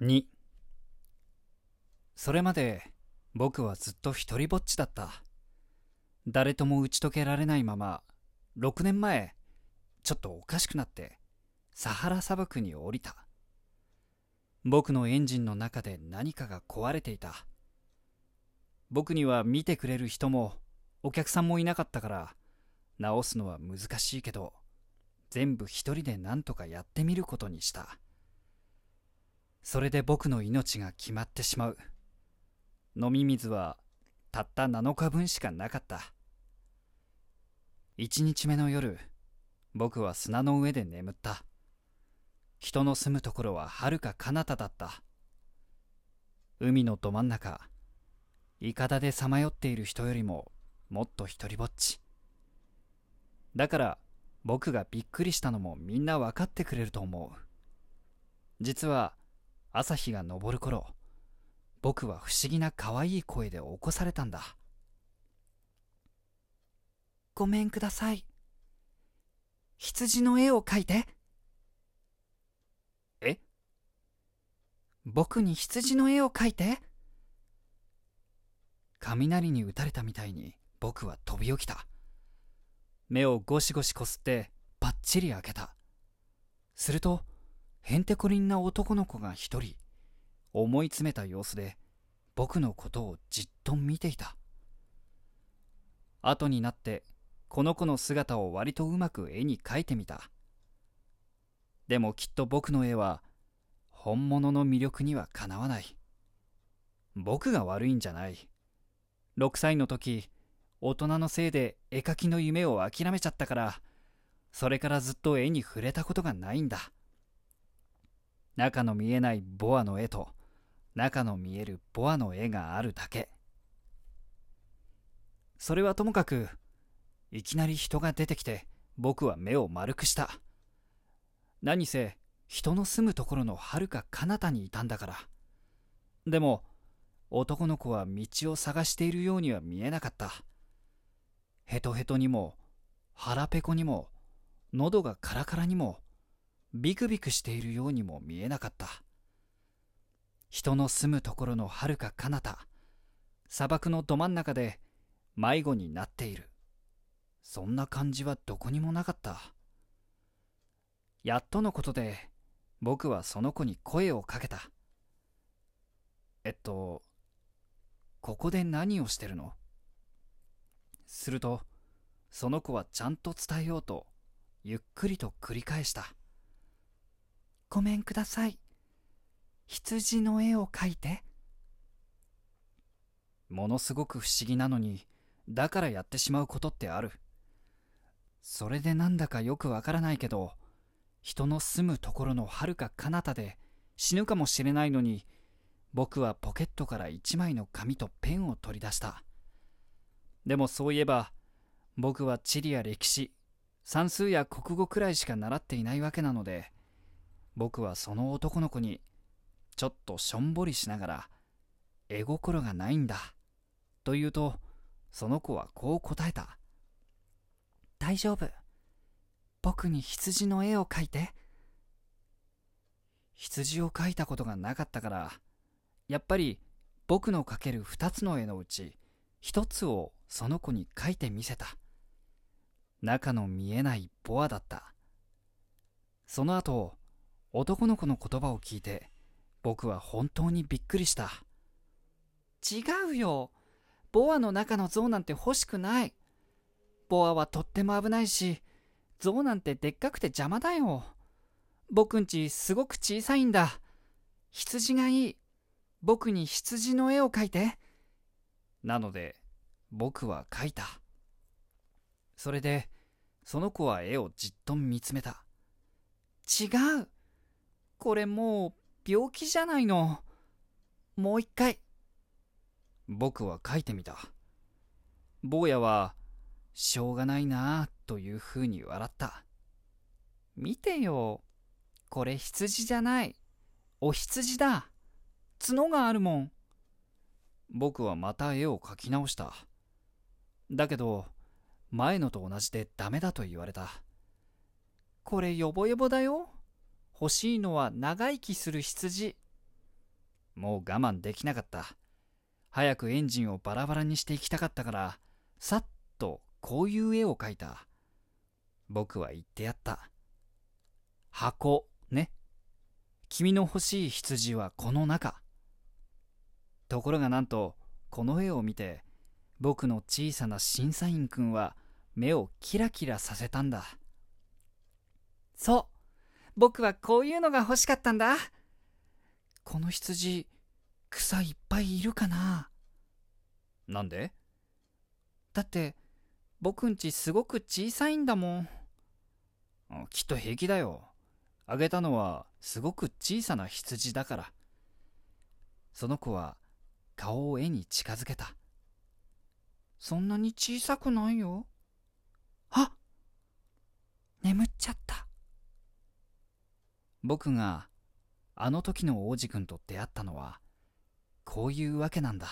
2それまで僕はずっと一人ぼっちだった。誰とも打ち解けられないまま6年前ちょっとおかしくなってサハラ砂漠に降りた。僕のエンジンの中で何かが壊れていた。僕には見てくれる人もお客さんもいなかったから直すのは難しいけど全部一人で何とかやってみることにした。それで僕の命が決まってしまう。飲み水はたった7日分しかなかった。1日目の夜僕は砂の上で眠った。人の住むところははるか彼方だった。海のど真ん中いかだでさまよっている人よりももっと一りぼっち。だから僕がびっくりしたのもみんな分かってくれると思う。実は朝日が昇る頃僕は不思議な可愛い声で起こされたんだ。ごめんください。羊の絵を描いて。え？僕に羊の絵を描いて。雷に打たれたみたいに僕は飛び起きた。目をゴシゴシこすってパッチリ開けた。するとへんてこりんな男の子が一人思い詰めた様子で僕のことをじっと見ていた。後になってこの子の姿を割とうまく絵に描いてみた。でもきっと僕の絵は本物の魅力にはかなわない。僕が悪いんじゃない。6歳の時大人のせいで絵描きの夢を諦めちゃったからそれからずっと絵に触れたことがないんだ。中の見えないボアの絵と中の見えるボアの絵があるだけ。それはともかくいきなり人が出てきて僕は目を丸くした。何せ人の住むところのはるか彼方にいたんだから。でも男の子は道を探しているようには見えなかった。ヘトヘトにも腹ペコにも喉がカラカラにもビクビクしているようにも見えなかった。人の住むところのはるか彼方砂漠のど真ん中で迷子になっている。そんな感じはどこにもなかった。やっとのことで僕はその子に声をかけた。えっとここで何をしてるの？するとその子はちゃんと伝えようとゆっくりと繰り返した。ごめんください。羊の絵を描いて。ものすごく不思議なのにだからやってしまうことってある。それでなんだかよくわからないけど人の住むところのはるか彼方で死ぬかもしれないのに僕はポケットから一枚の紙とペンを取り出した。でもそういえば僕は地理や歴史算数や国語くらいしか習っていないわけなので僕はその男の子にちょっとしょんぼりしながら絵心がないんだと言うとその子はこう答えた。大丈夫。僕に羊の絵を描いて。羊を描いたことがなかったからやっぱり僕の描ける2つの絵のうち1つをその子に描いてみせた。中の見えないボアだった。その後男の子の言葉を聞いて僕は本当にびっくりした。違うよ。ボアの中の像なんて欲しくない。ボアはとっても危ないし像なんてでっかくて邪魔だよ。僕んちすごく小さいんだ。羊がいい。僕に羊の絵を描いて。なので僕は描いた。それでその子は絵をじっと見つめた。違う。これもう病気じゃないの。もう一回。僕は描いてみた。坊やはしょうがないなあというふうに笑った。見てよ。これ羊じゃない。お羊だ。角があるもん。僕はまた絵を描き直した。だけど前のと同じでダメだと言われた。これヨボヨボだよ。欲しいのは長生きする羊。もう我慢できなかった。早くエンジンをバラバラにしていきたかったからさっとこういう絵を描いた。僕は言ってやった。箱ね。君の欲しい羊はこの中。ところがなんとこの絵を見て僕の小さな審査員くんは目をキラキラさせたんだ。そう。僕はこういうのが欲しかったんだ。この羊草いっぱいいるかな？なんで？だって僕んちすごく小さいんだもん。きっと平気だよ。あげたのはすごく小さな羊だから。その子は顔を絵に近づけた。そんなに小さくないよ。あ眠っちゃった僕があの時の王子くんと出会ったのはこういうわけなんだ。